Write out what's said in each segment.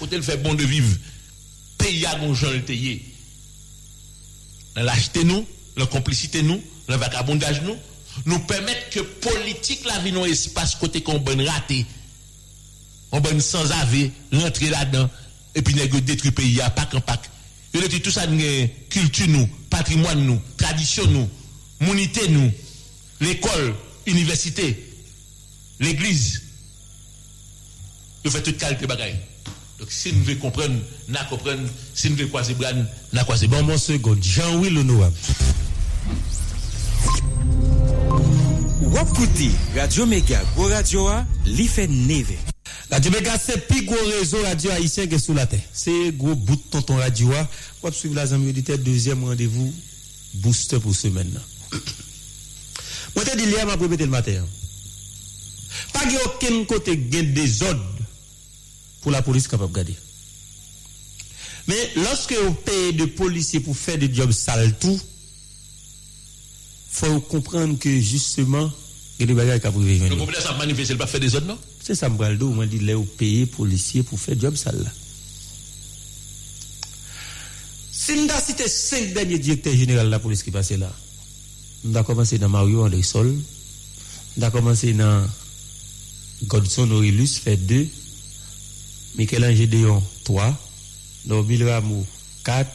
Kote l fè bon de viv, pe ya gonjon l teye. Nan lachete nou, nan komplicite nou, nan vakabondaj nou, nou pèmèt ke politik la vi nou espas kote kon bon rate. Kon bon sans ave, rentre la dan, epi negyo detri pe ya pak an pak. Yo detri tout sa nge kultu nou, patrimoine nou, tradisyon nou, mounite nou, l'ekol, universite, l'eglise. Yo fè tout kalte bagay. Donc si nous voulons comprendre, nous comprenons. Si nous voulons croiser bras, nous croiser bras. Bon, mon seconde, Jean-Louis Lenoir. Wapkouti, Radio Mega, Go Radio A, li fe neve. Radio Mega se pi go rezo radio Haitien ke sou la te. Se go bout tonton radio A, wap suiv la zanmou edite, deuxième rendez-vous booster pou semen nan. Mwen te di li a ma pou bete l mater. Pa ge oken kote gen de zod pour la police capable de garder. Mais lorsque vous payez de policiers pour faire des jobs sales tout, faut comprendre que justement, il y a des bagages qui venir. Le problème, ça manifeste, pas faire des autres, non? C'est ça, dis, on dit, là, vous payez policiers pour faire des jobs sales. Si nous avons cité cinq derniers directeurs généraux de la police qui passaient là, nous avons commencé dans Mario André Sol, nous avons commencé dans Godson Aurelius, fait deux, Michel-Ange Déon, 3. Donc, Bill Ramou, 4.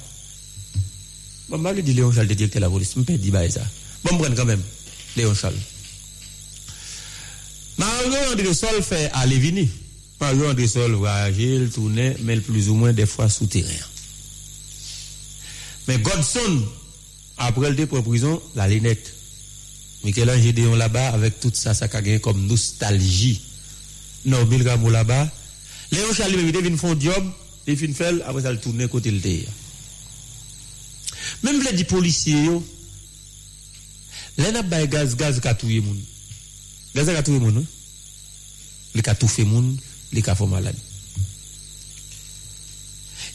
Bon, je dire Léon Charles, directeur de la police. Je me dire ça. Bon, je quand même. Léon Charles. Mario André Sol fait aller venir. Mario André Sol voyager, tourner, mais plus ou moins des fois souterrain. Mais Godson, après le dépôt de prison, la lunette. Michel-Ange là-bas, avec tout ça, ça a gagné comme nostalgie. Non, Bill Ramou là-bas, Léon Charles Mérité vient faire un job, il vient faire, après ça, il tourne côté le terre. Même les policiers, les n'a pas gaz, gaz qui a tué moun. Gaz qui a moun, e Le ka a tout fait moun, le qui a fait malade.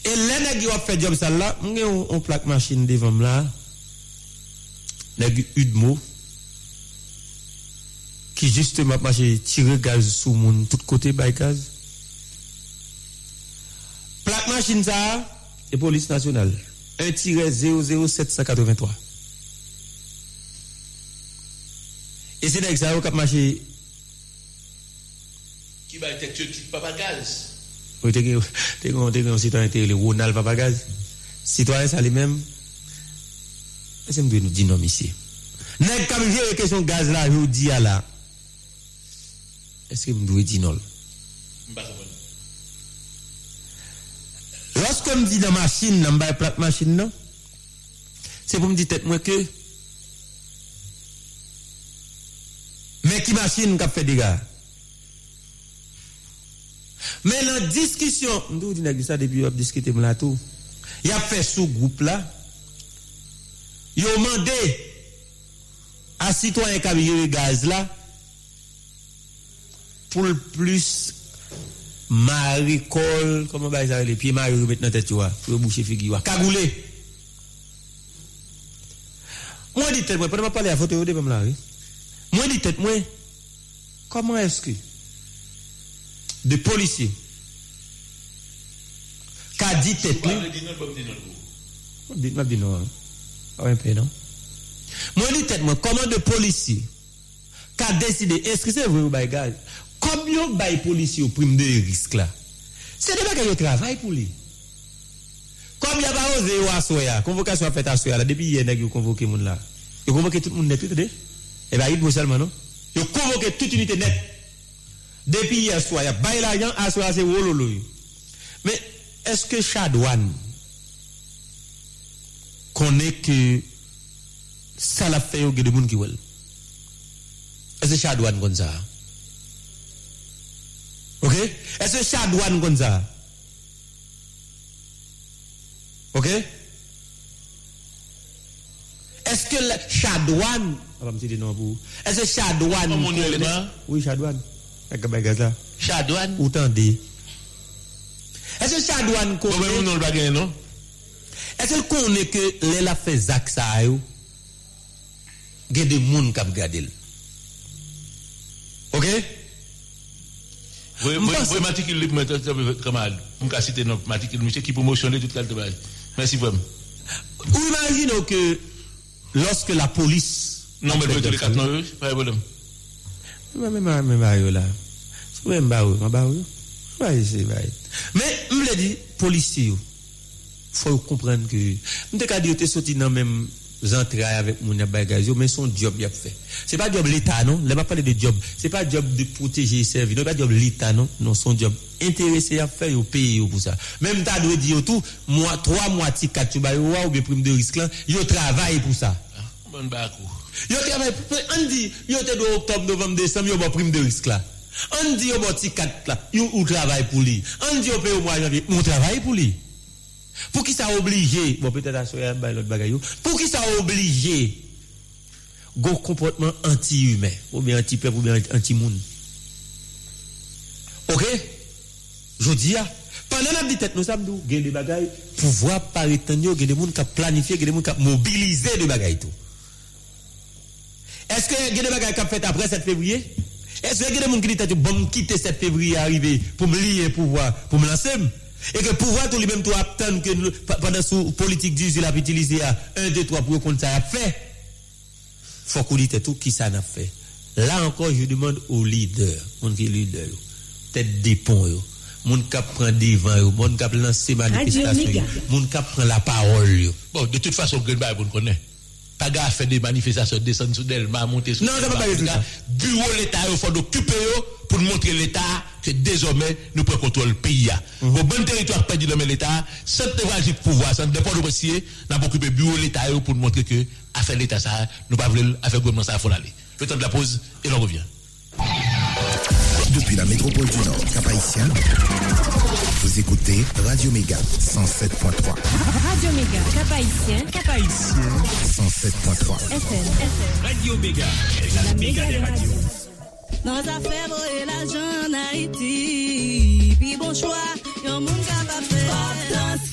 Et les n'a qui ont fait job ça là, on plaque machine devant là, n'a Udmo, qui justement marché tirer gaz sur moun, tout côté bay gaz. machine ça, c'est police nationale. 1-00783. Et c'est avec ça qu'on marché. Qui va être tué Papagaz? Oui, t'es un citoyen, t'es le Ronald Papagaz. Citoyen, ça lui-même. C'est nous dire non ici. Nèg comme j'ai question gaz là, je dis là. Est-ce que me doit dire non? que me dit dans machine, dans la plate machine, non C'est pour me dire tête moi que. Mais qui machine qui a fait des gars Mais dans la discussion, nous vous dis ça depuis, on discuté là tout. Il a fait sous groupe là. Il a demandé à citoyens qui ont gaz là pour le plus maricole, comment va ça les pieds mario mettre dans tête tu vois, pour boucher figure. Cagoulé. Moi dit tête moi, pendant parler à photo de même là. Moi dit tête moi. Comment est-ce que des policiers qu'a dit tête lui Dit m'a dit non. Ah ouais, non. Moi dit tête moi, comment de policiers qu'a décidé est-ce que c'est vrai ou bagage kob yo bay polisi yo prim de risk la. Se de bagay yo travay pou li. Kob ya ba oze yo asoya, konvokasyon apet asoya la, depi ye neg yo konvoke moun la. Yo konvoke tout moun net, tout de? E ba yid mouselman nou. Yo konvoke tout unité net. Depi ye asoya, bay la yan asoya se wololo yo. Men, eske chadwan konen ke salap feyo ge de moun ki wel? Eske chadwan kon sa a? Ok? Ese chadwa nou kon sa? Ok? Eske chadwan Ese chadwan Oui chadwan Chadwan Ou tan de Ese chadwan konen Ese konen ke lè la fe zak sa yo Gè de moun kap gade lè Oui, oui, matricule libre, mais comme mal. On peut citer notre matricule, monsieur, qui promotionne toute la travail. Merci vraiment. Ou imaginez que lorsque la police. Non, mais je les quatre noms, pas de problème. Mwen mwen mwen mwen yo la. Sou mwen mba yo, mba yo. Mwen se mba yo. Men, mwen le di, polisi yo. Faut comprendre que. Te di yo te soti nan men zantray avèk moun ap bagay yo, men son job yap fè. Se pa job l'Etat non, lè pa pale de job, se pa job de proteje servi, non pa job l'Etat non, non son job interese yap fè yo, peye yo pou sa. Mèm ta dwe di yo tou, 3 mwati 4 yo bayo waw be prim de risk lan, yo travay pou sa. Ah, bon bakou. Yo travay, an di, yo te do oktob, novem, desem, yo bo prim de risk lan. An di yo bo ti 4 la, yo ou travay pou li. An di yo pe yo mwa janvye, mwen travay pou li. Pour qui ça obligé, bon peut-être à l'autre bagaille, pour qui ça obligé, go comportement anti-humain, ou bien anti-peuple, ou bien anti-monde. Ok? Je dis, pendant la tête, nous sommes a des bagailles, pouvoir par étendre, des gens qui planifié, des gens qui mobilisé des bagailles. Est-ce que des bagailles qui fait après 7 février? Est-ce a des gens qui disent, bon, quitter 7 février arriver pour me lier pouvoir, pour me lancer? Et que pouvoir tout lui-même tout attendre que nous- pendant sous politique d'usine a utilisé à 1, 2, 3 pour qu'on ça a fait. Faut qu'on dise tout qui ça n'a fait. Là encore, je demande aux leaders, mon qui est leader, tête des ponts, mon qui prend devant, mon qui lancer manifestation, mon qui prend la parole, yo. Bon, de toute façon, Green Bay, vous connaissez. Pas gars fait des manifestations, descendre sous Delma, monter sur Non, ça va pas être ça. Bureau l'État, il faut occuper pour montrer l'État que désormais, nous prenons contrôle le pays. Mhm. Au bon territoire perdu dans l'État, sans névralgique pouvoir, sans dépôt de dossier, nous avons occupé bureau l'État yo pour montrer que, affaire l'État, ça, nous pas voulu, affaire gouvernement, ça, il faut aller. Le temps de la pause, et l'on revient. Depuis la métropole du Nord, Cap-Haïtien, vous écoutez Radio Méga 107.3. Radio Méga, Cap Haïtien, Cap Haïtien, 107.3. FM, Radio Méga, la méga des radios. Dans affaires et l'argent en Haïti, puis bon choix, yon moun transfert,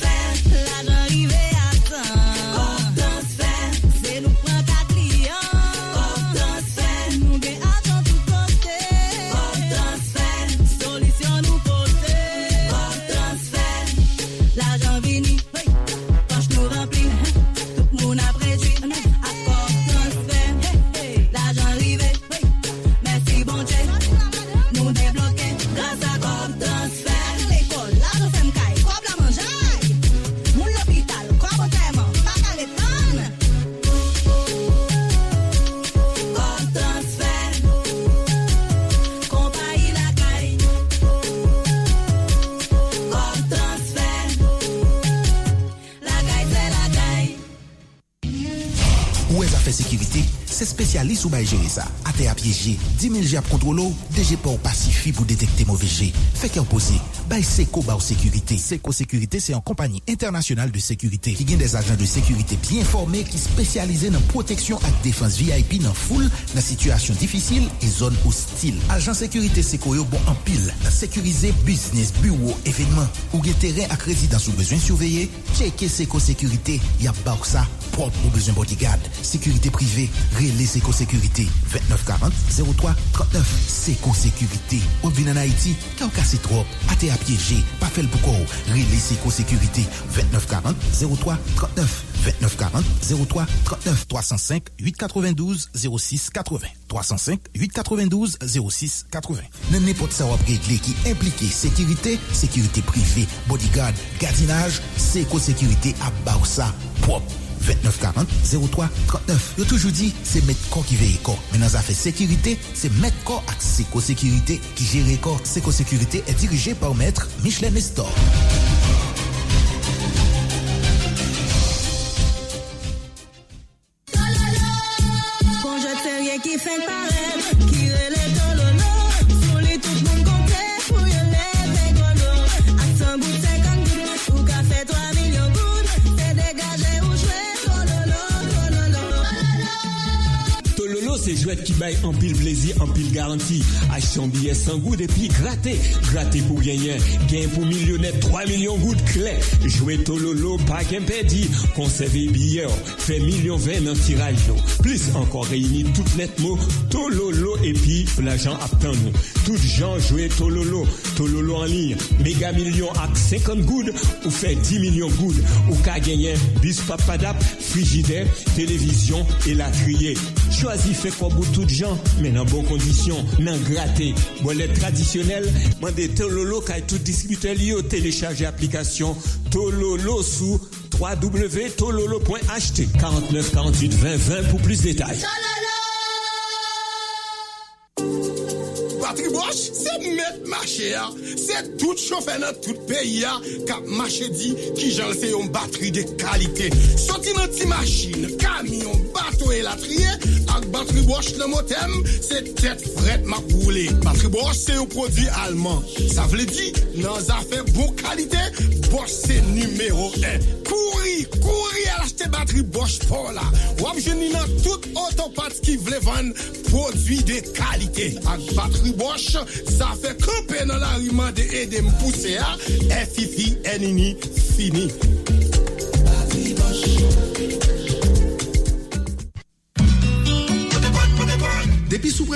sous Baïgénissa. te apyeje, 10.000 je ap kontrolo, deje pa ou pasifi pou detekte moveje. Fek yo pose, bay Seko ba ou sekurite. Seko Sekurite se an kompani internasyonal de sekurite ki gen des ajan de sekurite bien formé ki spesyalize nan proteksyon ak defans VIP nan foul nan situasyon difisil e zon hostil. Ajan sekurite Seko yo bon an pil nan sekurize biznis, bureau, evenman ou gen teren ak rezidans ou bezwen surveye, cheke Seko Sekurite ya ba ou sa prop ou bezwen bodyguard. Sekurite prive, rele Seko Sekurite. 29 40 03 39. Se kon sekurite. Wap vin an Haiti, ka ou kase trop. Ate a pyeje, pa fel pou kou. Rile se kon sekurite. 29 40 03 39. 29 40 03 39. 305 892 06 80. 305 892 06 80. Nan nepot sa wap regle ki implike sekurite, sekurite prive, bodyguard, gardinaj, se kon sekurite ap ba ou sa prop. 2940 03 39. Yo toujou di, se met ko ki veye ko. Menan zafè sekirite, se met ko ak seko sekirite ki jere ko. Seko sekirite e dirije par mètre Michel Nestor. Qui baille en pile plaisir, en pile garantie. Achetez un billet sans goût et puis gratter. Gratter pour gagner. Gain pour millionnaire, 3 millions gouttes clés. Jouer Tololo, pas qu'un pédi. Conservez billet. Fait million 20 dans tirage. Plus encore réuni tout net mot. Tololo et puis l'argent attend nous. Tout gens jouer Tololo. Tololo en ligne. Méga million à 50 gouttes. Ou fait 10 millions gouttes. Ou qu'à gagner bis papadap, frigidaire, télévision et la crier. Choisis fait quoi pour tout gens, mais dans bonnes conditions, non gratté. Bolet traditionnel, mandez Tololo kay tout distributeur lié télécharger application Tololo sous www.tololo.ht 49 48 20 20 pour plus de détails. Patri Bosch, se met mache ya, se tout chauffeur nan tout peyi ya, kap mache di ki jan se yon bateri de kalite. Soti nan ti machine, kamyon, bato e latriye, Batterie Bosch nan motem, se tet fret mak roule. Batterie Bosch se yon prodwi alman. Sa vle di, nan zafè bon kalite, Bosch se numero 1. Kouri, kouri al achete batterie Bosch pou la. Wap jeni nan tout otopat ki vle van prodwi de kalite. Ak batterie Bosch, sa fe kope nan la riman de edem pou se a, e fifi, e nini, fini.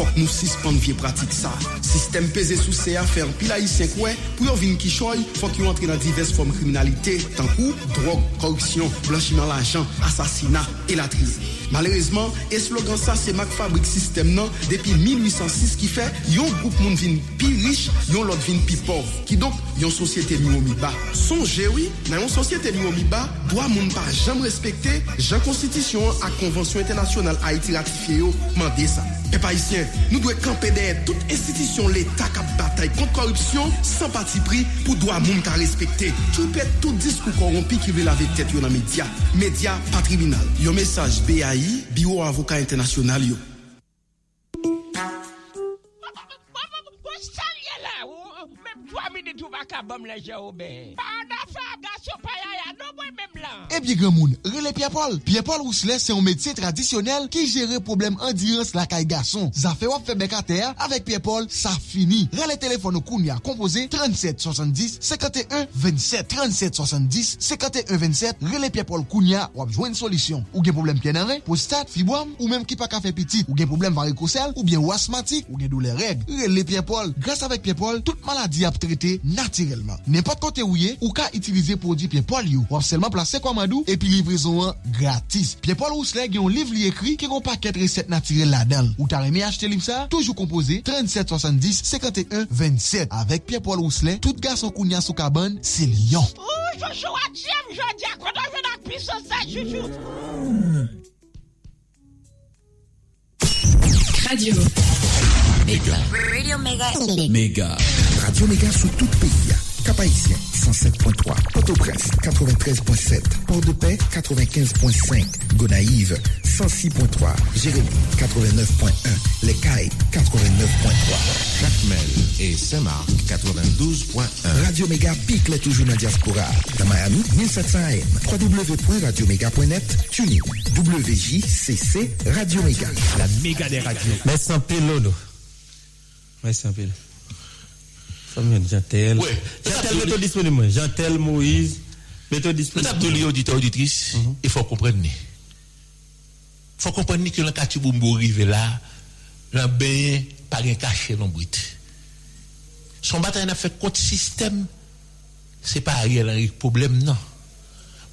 Fok nou sispan vie pratik sa. Sistem peze sou se afer pila isyen kwe, pou yo vin kishoy, fok yo antre nan divers form kriminalite, tankou, drog, korupsyon, blanchiman lajan, asasina, elatris. Malerezman, e slogan sa se mak fabrik sistem nan, depi 1806 ki fe, yon group moun vin pi rich, yon lot vin pi pov, ki donk yon sosyete mi ou mi ba. Son jewi, nan yon sosyete mi ou mi ba, doa moun pa jam respekte, jan konstitisyon ak konvensyon internasyonal Haiti ratifiye yo, mande sa. E pa isyen, nou dwe kampe deye tout institisyon l'Etat kap batay kont korupsyon, san pati pri pou doa moun ta respekte. Kipe tout diskou korompi ki ve la vetet yo nan media. Media patribinal. Yo mesaj BAI, Biro Avoka Internasyonal yo. Ebi e gen moun, rele Pierre Paul. Pierre Paul Rousselet se yon medisye tradisyonel ki jere problem andirans la kay gason. Zafè wap febe kater, avek Pierre Paul, sa fini. Rele telefon nou koun ya kompose 3770 51 27 3770 51 27 rele Pierre Paul koun ya wap jwen solisyon. Ou gen problem pien anre, postat, fibwam, ou menm ki pa kafe pitit. Ou gen problem varikosel, ou bien wasmatik, ou gen doule reg. Rele Pierre Paul. Gras avek Pierre Paul, tout maladi ap trete natirelman. Nen pat kote ou ye, ou ka itilize prodji Pierre Paul yo. Wap selman plase kwa madou, epi livrezon an gratis. Pierre-Paul Rousselet gen yon liv li ekri ki yon paket reset natirel la dan. Ou ta reme achete liv sa, toujou kompoze 37 70 51 27. Avek Pierre-Paul Rousselet, tout gason kounya sou kabon, se liyon. Ou, chouchou atyem, jodi akodo jen ak piso sa, chouchou. Radio Mega. Radio Mega. Mega. Radio Mega sous tout pays. Cap-Haïtien 107.3, Port-au-Prince 93.7, Port-de-Paix 95.5, Gonaïve 106.3, Jérémy 89.1, Les Cayes 89.3, Jacmel et Saint-Marc 92.1. Radio Méga pique les toujours dans la diaspora. Dans Miami 1700 AM, www.radiomega.net, TuneIn, WJCC, Radio Méga. La méga des radios. Merci un peu, Lolo. Merci un peu. Famille, Jantel. Ouais. Jantel, mettez disponible. Jantel, Moïse, Nous disponible. avons dit auditeurs, auditrices, il faut comprendre. faut comprendre que le Katibumbo arrive là, le bain pas rien caché dans brut. Son bataille n'a fait contre système. C'est pas Ariel Henry problème non.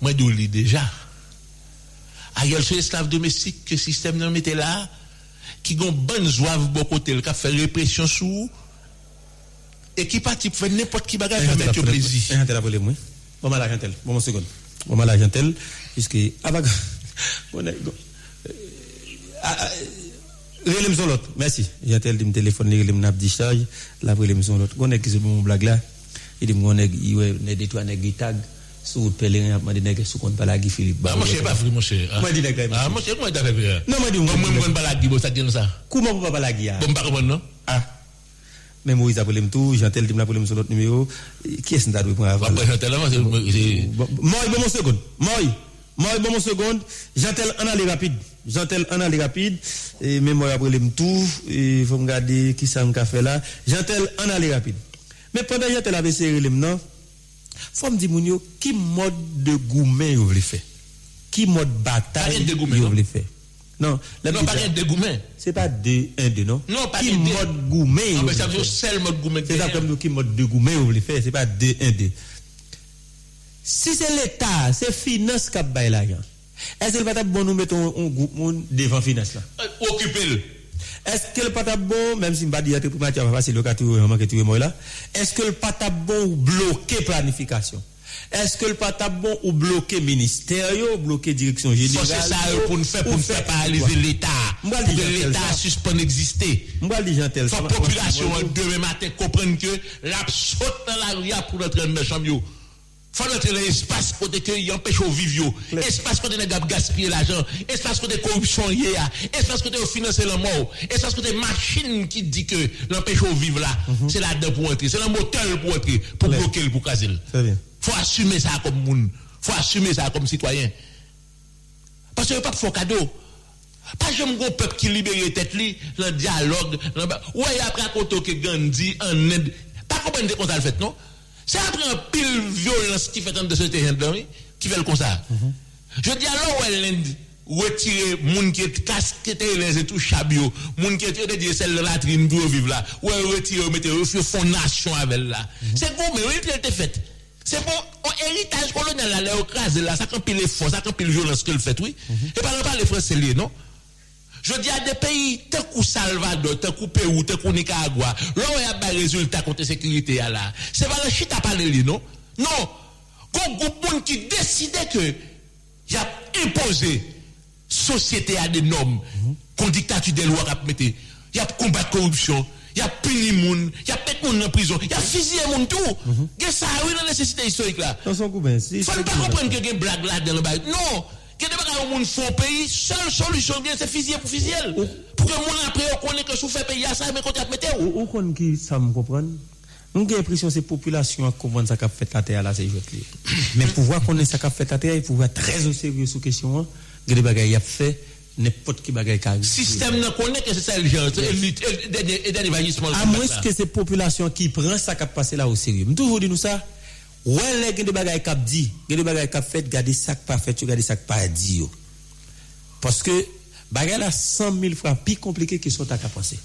Moi je le déjà. Ariel c'est esclave domestique que le système nous mettait là qui ont bonne bon côté le qui fait répression sous Ekipa tip fè nèpot ki bagay fè tèt yo plezi. E jantel apole mwen. Bon mala jantel. Bon mwen sekon. Bon mala jantel. Piske abaga. Bon e go. Relem son lot. Mersi. Jantel di m telefon li relem nap di chay. La relem son lot. Gon ek ki se bon mou blag la. E di m gon ek iwe ne detwa ne gitag. Sou wout pelen ap mwen di neke sou kon palagi Filip. A monshe pa fri monshe. Mwen di neke la monshe. A monshe mwen di neke la monshe. Non mwen di mwen. Mwen mwen balagi bo sa di nou sa. Kou mwen mwen balagi ya. Bon bakon non? A. Mais Moïse a appelé tout, Jean-Tel m'a appelé sur l'autre numéro. Qui est-ce que pour avant? Après Jean-Tel c'est Moi bon mon seconde. Moi moi bon mon seconde. Jean-Tel en aller rapide. Jean-Tel en aller rapide. Et même moi après tout, il faut regarder qui ça m'a fait là. Jean-Tel en aller rapide. Mais pendant Jean-Tel avait serré les non, faut me dire qui mode de goumen vous voulez faire? Qui mode bataille vous voulez faire? Non, la non, pas de goumen. C'est pas de un de non? Non, pas qui de mode goumen. Non, mais ça veut dire seul mode goumen. C'est ça comme nous qui mode de goumen vous voulez faire, c'est pas de un de. Si c'est l'État, c'est finance qui bail l'argent. Est-ce que le pas bon nous mettons un groupe devant finance là? Occupez-le. Est-ce que le bon, même si je ne pas dire va le que moi là, est-ce que le bon ou bloquer planification? Est-ce que le pas bon ou bloquer ministère ou bloquer direction générale C'est ça pour nous faire pour nous faire paralyser l'État. Pour que l'État suspende d'exister. Faut la population demain matin comprendre que la saute dans la rue pour dans chambre faut dans l'espace côté que empêche au vivre espace côté n'a gaspiller l'argent. Espace côté corruption y a espace côté financer la mort. Espace côté machine qui dit que l'empêche au vivre là c'est là-dedans pour entrer. C'est le moteur pour entrer pour bloquer le pour caser Très bien faut assumer ça comme monde faut assumer ça comme citoyen. Parce que pas de faux cadeau pas j'aime un peuple qui libère tête li dans dialogue ouais après raconter que Gandhi en pas comprendre comment ça le fait non? C'est après un pile violence qui fait dans ce terrain qui fait le comme ça je dis alors ouais retirer moun qui est casque les et tout chabio. Moun qui est dit celle de la trine pour vivre là. Ouais retirer refus fondation avec là. C'est bon mais oui il était fait c'est bon, héritage colonial là, l'écrasé là, ça quand pile force, ça quand pile violence que le fait, oui. Et par exemple, les Français non? Je dis à des pays, tant que Salvador, tant que Pérou, tant que Nicaragua, là où il y a des résultats contre la sécurité là, c'est pas le chute à parler, non? Non! Quand groupe qui décidait que, il a imposé société à des normes, qu'on dictature des lois à mettre, il y a combat corruption, il y a puni moun, il y a pète moun en prison, il y a fusillé moun tout. Qu'est-ce ça oui dans la nécessité historique là. Dans son si. Faut pas comprendre que une blague là dans le bail. Non, que des bagages moun font pays, seule solution bien c'est fusiller pour fusiller. Pour que moun après on connaît que sous fait pays ça mais quand tu mettre. Ou qu'on qui ça me comprendre. Nous avons l'impression que ces populations comprennent ça qu'a fait la terre là, c'est Mais pour voir qu'on est ça qu'a fait la terre, il faut voir très au sérieux sur question. Il y a des bagages a fait n'importe qui bagaille Le Système ne connaît que c'est ça le genre, et dernier vagissement. À moins que ces populations qui prennent ça qui passé là au sérieux. Je toujours dit nous ça. Ouais, les des bagailles qui dit, des bagailles qui fait, garder ça qui pas fait, garder ça qui pas dit. Parce que bagaille là 100 000 fois plus compliqué que ce que tu as pensé.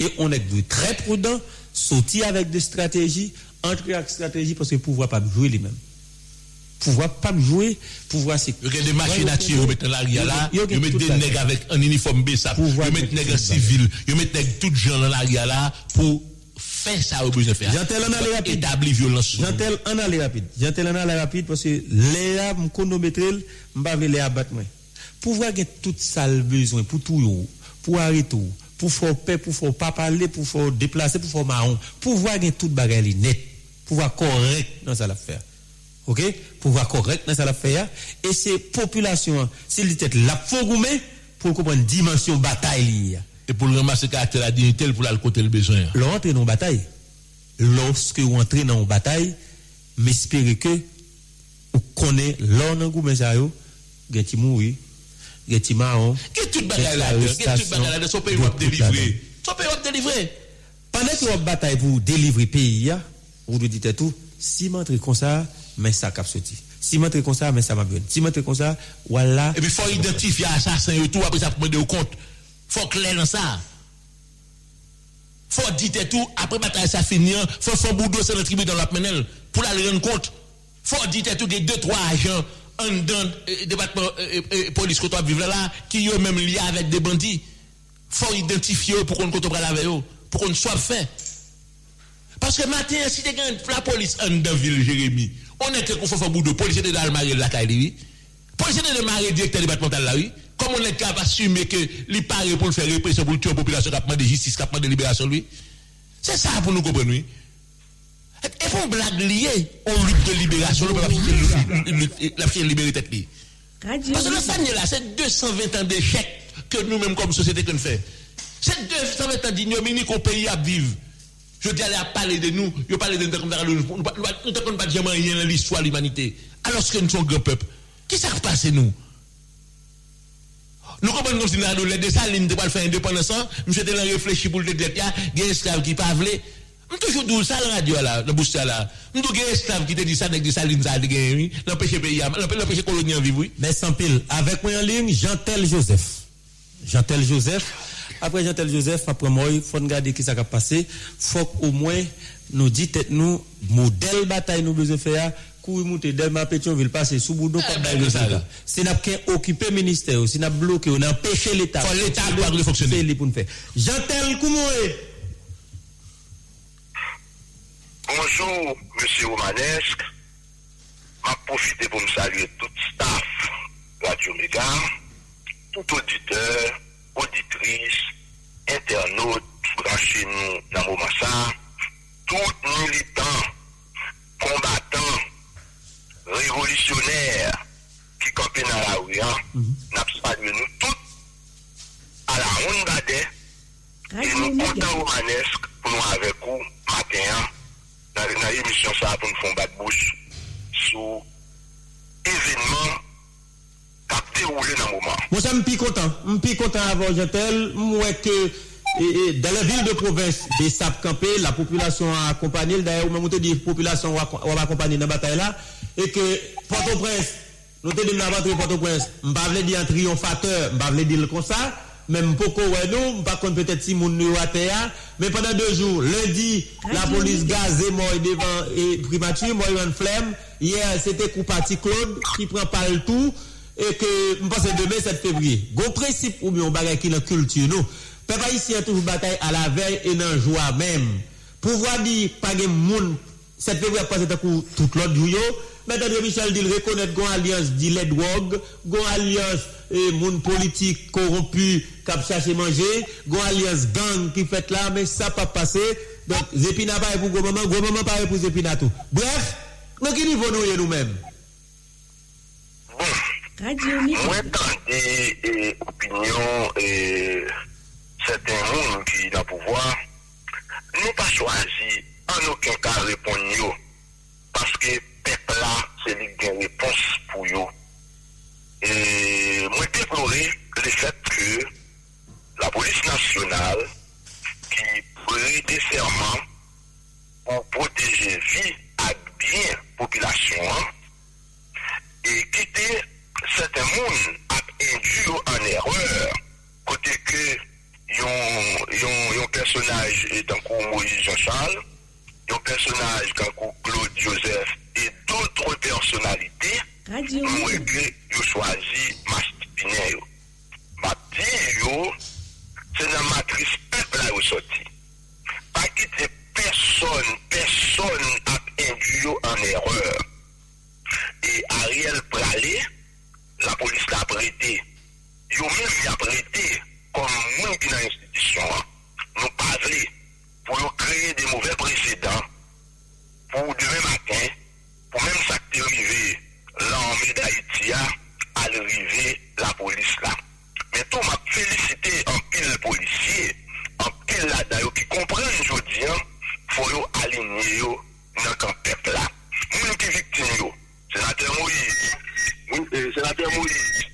Et on est très prudent, sortir avec des stratégies, entrer avec stratégie parce que pouvoir pas jouer les mêmes pouvoir pas jouer, pouvoir c'est. Il y a des machines à tirer, ils mettent là, ils mettent des nègres avec un uniforme BSAP, ils mettent des nègres civils, ils mettent des tout gens dans l'arrière là pour faire ça au besoin faire. J'entends en aller rapide. Établir violence. J'entends en aller rapide. J'entends en aller rapide parce que Léa, me chronométrer, m'ba les abattre moi. Pouvoir avoir tout ça le besoin pour tout pour arrêter pour faire paix, pour faire pas parler, pour faire déplacer, pour faire marron, pouvoir avoir tout bagage net, pouvoir correct dans ça l'affaire. OK? Pouvoir correct dans ça l'affaire et ces populations s'il était la fogoumé pour comprendre dimension bataille et pour le ramasser caractère la dignité pour la côté le besoin. L'entrée dans bataille. Lorsque vous entrez dans une bataille, m'espérez que vous connaissez dans goumé ça yo, geti mouri, geti marron. Qu'est toute bagaille là, qu'est toute bagaille là, son pays va délivrer. Son pays va délivrer. Pendant que vous bataille pour délivrer pays, vous vous dites tout, si m'entrez comme ça, mais ça cap sorti. Si montre comme ça, mais ça m'a bien. Si montre comme ça, voilà. Et puis, il faut identifier assassin et tout, après ça, pour demander au compte. faut clair dans ça. faut dire tout, après bataille ça finit, faut faire dossier dans le tribunal dans la menel, pour la rendre compte. faut dire tout, a deux, trois agents, en dans le département police que tu vivre là, qui ont même lié avec des bandits. faut identifier pour qu'on ne la avec eux, pour qu'on soit fait. Parce que matin, si tu la police en dans ville Jérémy, on est que qu'on fait bout de police de de la caille. Police de mari directeur départemental là, oui. Comment on est capable d'assumer que les pour le faire répression pour tuer la population qui a demandé justice, qui a demandé libération, lui C'est ça pour nous comprendre, oui. Et pour blague liée au lutte de libération, le peuple a libérer tête liée. Parce que le ça, là, c'est 220 ans d'échec que nous-mêmes, comme société, qu'on fait. C'est 220 ans d'ignominie qu'au pays à vivre. Je dis aller à parler de nous, je parle de nous comme ça, nous ne pas jamais rien dans l'histoire de l'humanité. Alors que nous sommes un grand peuple. Qui s'est passé nous? Nous comprenons comme si nous avons les salines de faire indépendance, nous sommes réfléchir pour le dire, il y a des esclaves qui ne peuvent pas. Je toujours dit ça la radio là, le booster là. Je des esclaves qui te dit ça des salines ça de gagner, l'empêcher pays, l'empêcher colonie en vivre. Mais sans pile, avec moi en ligne, Jean-Tel Joseph. Jean-Tel Joseph. Après Jean-Tel Joseph, après moi, il faut regarder qui ça a passé. faut au moins nous dit nous, modèle bataille nous besoin faire. Courir monter Delma Pétionville passer sous boudou comme dans ça si n'a pas occupé ministère si n'a bloqué on a empêché l'état. Faut l'état doit fonctionner. C'est pour nous faire. Jean-Tel comment Bonjour, Monsieur Romanesque. Je profite pour me saluer tout staff Radio Méga, tout auditeur, auditris, internaut, brache nou nan mouman sa, tout militant, kombatan, revolisyonèr, ki kampe nan la ouyan, mm -hmm. nap salye nou tout ala roun gade, e nou kontan oumanesk pou nou avek ou matenyan nan emisyon sa pou nou fon bat bouch sou evinman kap te roule nan mouman. Mwen sa mpi kontan, mpi kontan avon jantel, mwen ke dan la vil de provins de Sap Kampé, la populasyon a akompanil, daye ou mwen mwote di populasyon wap akompanil nan batay la, e ke Port-au-Prince, nou te dim nan batay Port-au-Prince, mba vle di an triyonfateur, mba vle di l konsa, Mèm poko wè nou, mpa kon pètè ti moun nou atè ya. Mè pèndan 2 jou, lundi, la polis gazè mò y devan primatü, mò y wan flem. Yè, sète kou pati Claude, ki pren pal tout. et que je pense demain 7 février. Gros principe ou bien on bagaille qui dans culture nous. Peuple haïtien toujours bataille à la veille et dans joie même. Pouvoir dire pas de monde 7 février passer tout toute l'autre jour mais André Michel dit reconnaître qu'on alliance dit les drogues, qu'on alliance et monde politique corrompu qui cherche manger, qu'on alliance gang qui fait là mais ça pas passé. Donc Zépina pas pour gros maman, gros maman pas pour Zépina tout. Bref, dans quel niveau nous nous-mêmes? Bon. Mwen tante e, opinyon e, seten moun ki nan pouvoi nou pa chwazi an oken ka repon yo paske pepla se li gen repons pou yo. E pep la, moun ki viktim yo. Senatè Moïse, eh, senatè Moïse,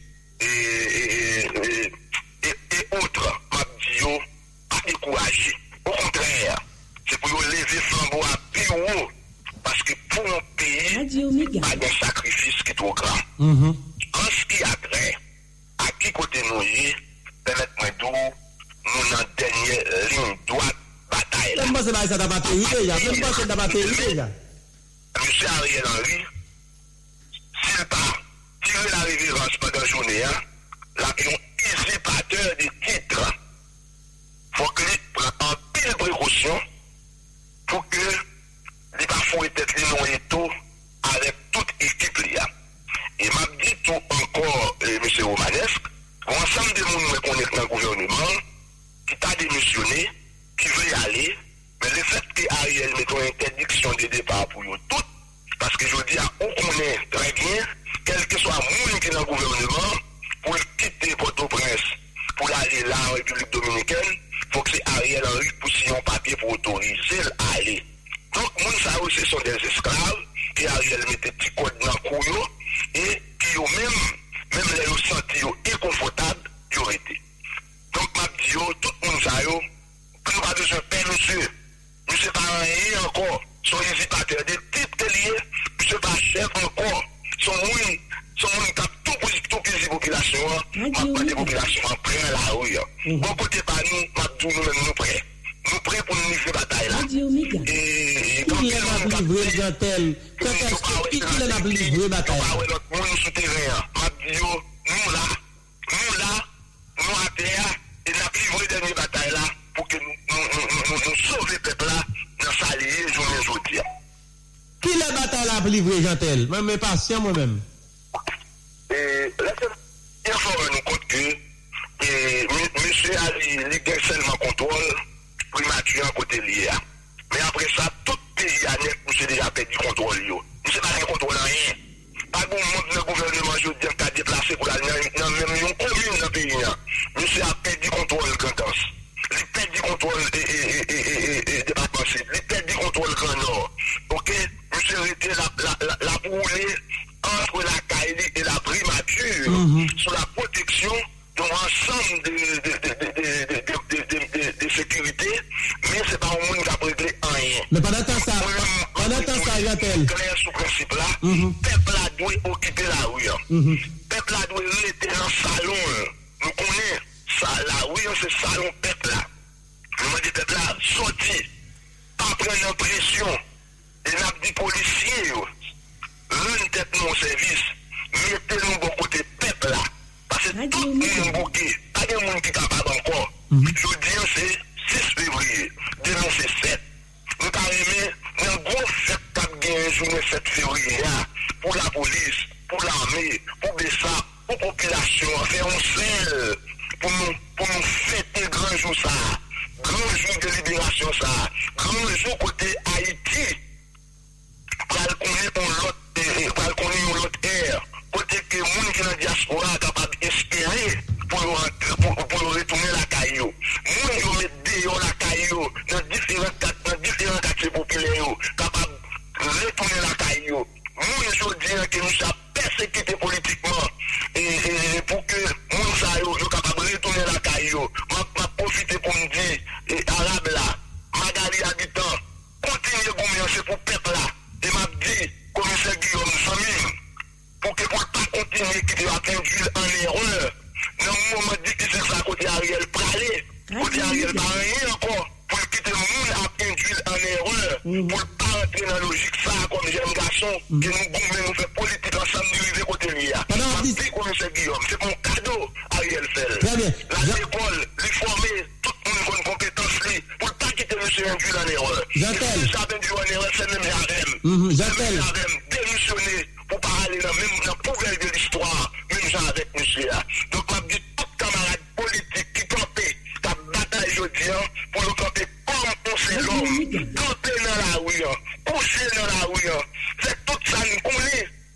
Ariel Henry pou siyon papye pou otorize l a li. Donk moun sa ou se son des esklav, ki Ariel mette ti kod nan kou yo, e ki yo menm, menm le yo santi yo e konfotab, yo rete. Donk map di yo, tout moun sa yo, ki nou pa de se pen nou se, nou se pa ranye ankon, son hezitater de tip te liye, nou se pa chef ankon, son moun, son moun kap, nous, côté population, on la rue. Côté par pas tout nous nous prêts. Nous prêts pour nous livrer bataille là. A a livré bataille. M'a nous là, nous là, nous à bataille là pour que nous nous sauver peuple là dans sa la bataille pour livrer Jantel Même patient moi-même. Eh, Et laissez il faut rendre compte que monsieur a seulement contrôle primature côté lié. Hein. Mais après ça, tout pays a déjà perdu contrôle. Monsieur n'a contrôle rien. Pas bon monde le gouvernement, je veux dire, qu'a déplacé pour aller dans même Hein, pour nous camper comme pousser l'homme, dans la rue, hein, coucher dans la rue. Hein. C'est tout ça nous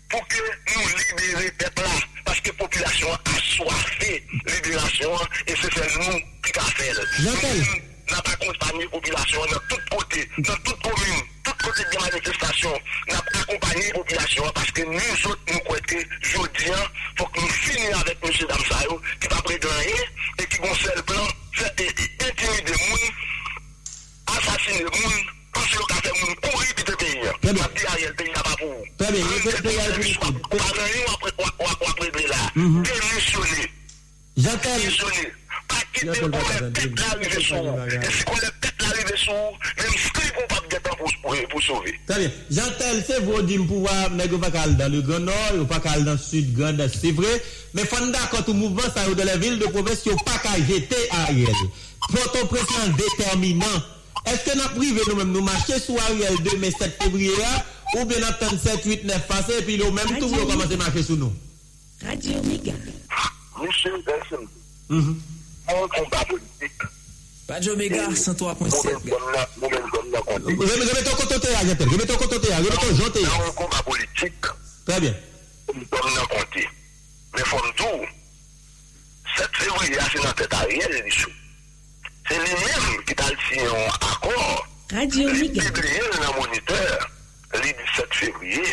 pour que nous libérer là. Parce que la population a soifé libération et c'est nous qui a fait. Pas cal dans le Grand Nord, ou pas cal dans le Sud Grand, Est, c'est vrai. Mais faut d'accord tout mouvement, ça, dans les villes de province, il pas qu'à jeter Ariel. Port-au-Prince déterminant. Est-ce que nous privé nous-mêmes, nous marcher sous Ariel 2 mai 7 février, ou bien nous attendre 7, 8, 9 passé, et puis nous même tout, nous commencer à marcher sous nous? Radio Méga. Monsieur Mhm. combat politique. Radio Mega 103.7. Remettons Cototé à Gatel. Remettons Cototé à Remettons Janté. Dans un combat politique. Très bien. Nous sommes compter. Mais faut tout. 7 février, c'est dans tête Ariel, Michou. C'est lui-même qui a signé un accord. Radio Mega. Il publié dans moniteur. Le 17 février,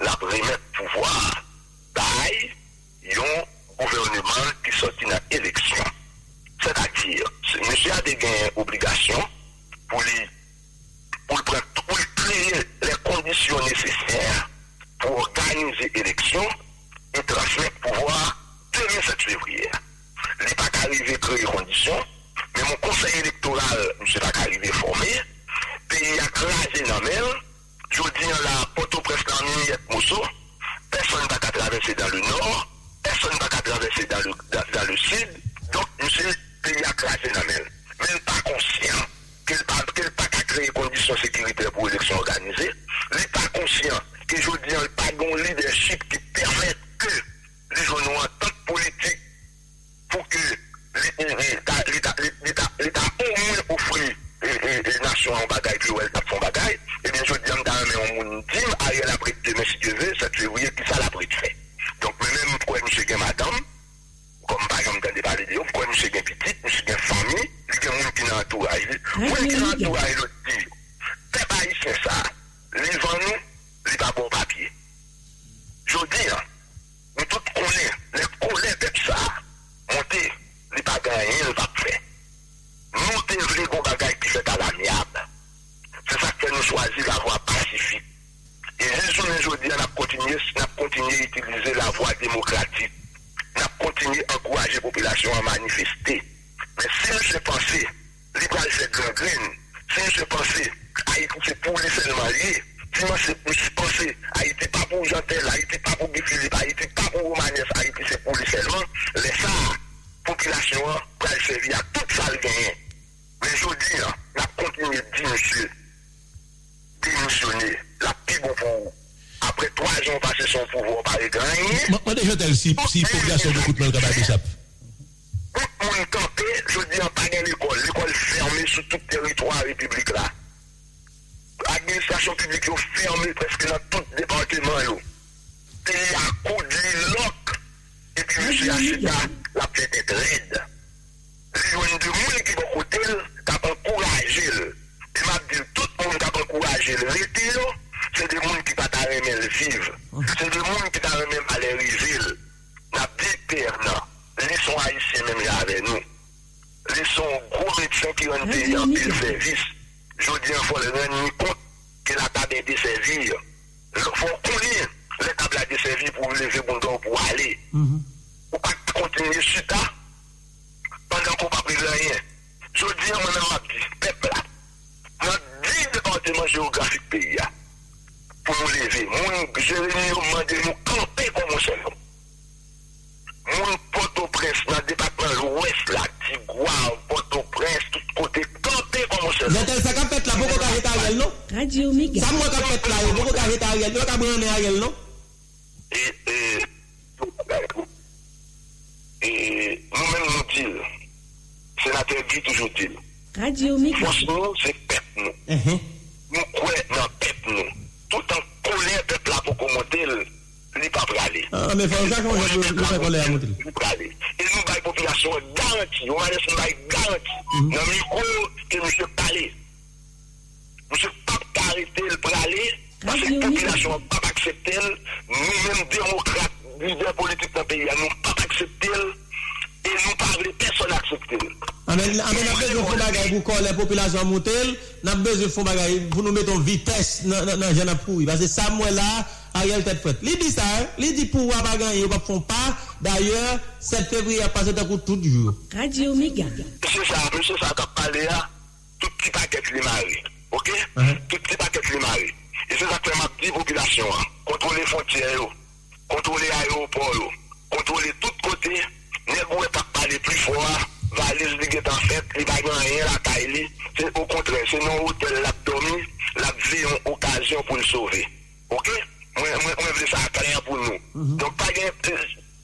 la remettre pouvoir. Taille, ils ont gouvernement qui sortit dans l'élection. C'est-à-dire, monsieur a des gains obligation pour lui, pour, créer les conditions nécessaires pour organiser l'élection et transmettre pouvoir demain 7 février. Il n'est pas qu'arrivé à créer les conditions, mais mon conseil électoral, monsieur pas qu'arrivé à former, pays a crasé dans la mer, je dis la Port-au-Prince dans le Mosso, personne qu'à traverser dans le nord, personne qu'à traverser dans le, dans, dans le sud, donc monsieur, pays a crasé dans. Mais n'est pas conscient qu'il n'est pas, qu'à créer conditions sécuritaires pour l'élection organisée, il n'est pas conscient que je dis, pas de leadership qui permette que les gens edikasyon pral sevi a tout sal genye. Men jodi ya, na kontinye dimsye, dimsyone, la pi bon pou ou. Apre 3 an pase son pouvo pari genye. Mwen dejan tel si populasyon de koutman kabay de sap? Kout moun kante, jodi an panen l'ekol, l'ekol ferme sou tout teritwa republik la. Administrasyon publik yo ferme preske nan tout departement yo. Te ya kou di lok, epi monsi ya chita. La tête est raide. Les gens de monde qui vont côté, qui ont encouragé. Et m'a dit, tout le monde qui a encouragé le c'est des gens qui pas aimer le vivre. C'est des gens qui ne même aller riville. N'a dit non. Les sont haïtiens même là avec nous. Les sont gros médecins qui ont payé en pile service. Je dis, il faut le rendre compte que la table est desservie. Il faut connaître la table est desservie pour lever bon dos pour aller. ou kontinye chita, pandan kon pa prez lanyen. Jodi an manan map di pep la, nan di departement geografik peyi ya, pou nou leve, moun jereni yo mande nou kampe kon moun sel yo. Moun Port-au-Prince nan departement l'Ouest la, Tigouan, Port-au-Prince, tout kote, kampe kon moun sel yo. Netel se kapet la, pou kon ka reta a yel nou? Radio Mega. Sa moun kapet la yo, pou kon ka reta a yel nou, ka moun ane a yel nou? pou prale. E nou bay populasyon garanti, nou manes nou bay garanti, nan mikou ke monsye pale. Monsye pap karete l prale, monsye populasyon pap aksepte l, nou men demokrate, lider politik nan peyi, nou pap aksepte l, e nou pa vle person aksepte l. Amen apèz yon fon bagay pou kon lè populasyon motel, nan apèz yon fon bagay pou nou meton vites nan jen apouy. Basè sa mwen la, a yel tèt fèt. Li di sa, li di pou wap bagay yon pap fon pa, D'ailleurs, 7 février a passé d'un coup tout dur. Radio Omega. Monsieur ça, monsieur ça, t'as parlé là, tout petit paquet de l'imari. Ok? Uh-huh. Tout petit paquet de l'imari. Et c'est ça que ma petite population, contrôler frontières, contrôler aéroports, contrôler tout côté, ne pas parler plus fort, valise li get an fèt, li bagan yon la kay li, se o kontre, se nou ou tel la domi, la vi yon okasyon pou l'sove. Ok? Mwen vle sa akayen pou nou. Mm-hmm. Donk pa gen...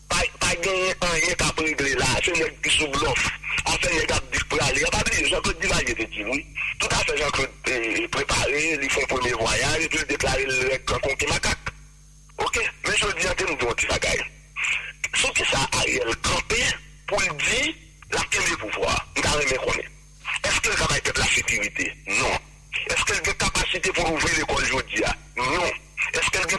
pas pas gagner rien qu'à régler là, c'est nèg qui sous bluff. En fait nèg a dit pour aller, y a pas de Jean-Claude Duvalier te dit oui. Tout à fait Jean-Claude eh, préparé, ils font premier voyage puis déclarer le conquis macaque. OK Mais je dis en termes de petit bagaille. Sauf que ça Ariel campé pour le dire la quel pouvoir. Nous avons aimé connaître. Est-ce qu'elle travaille pour la sécurité? Non. Est-ce qu'elle a une capacité pour ouvrir l'école aujourd'hui Non. Est-ce qu'elle a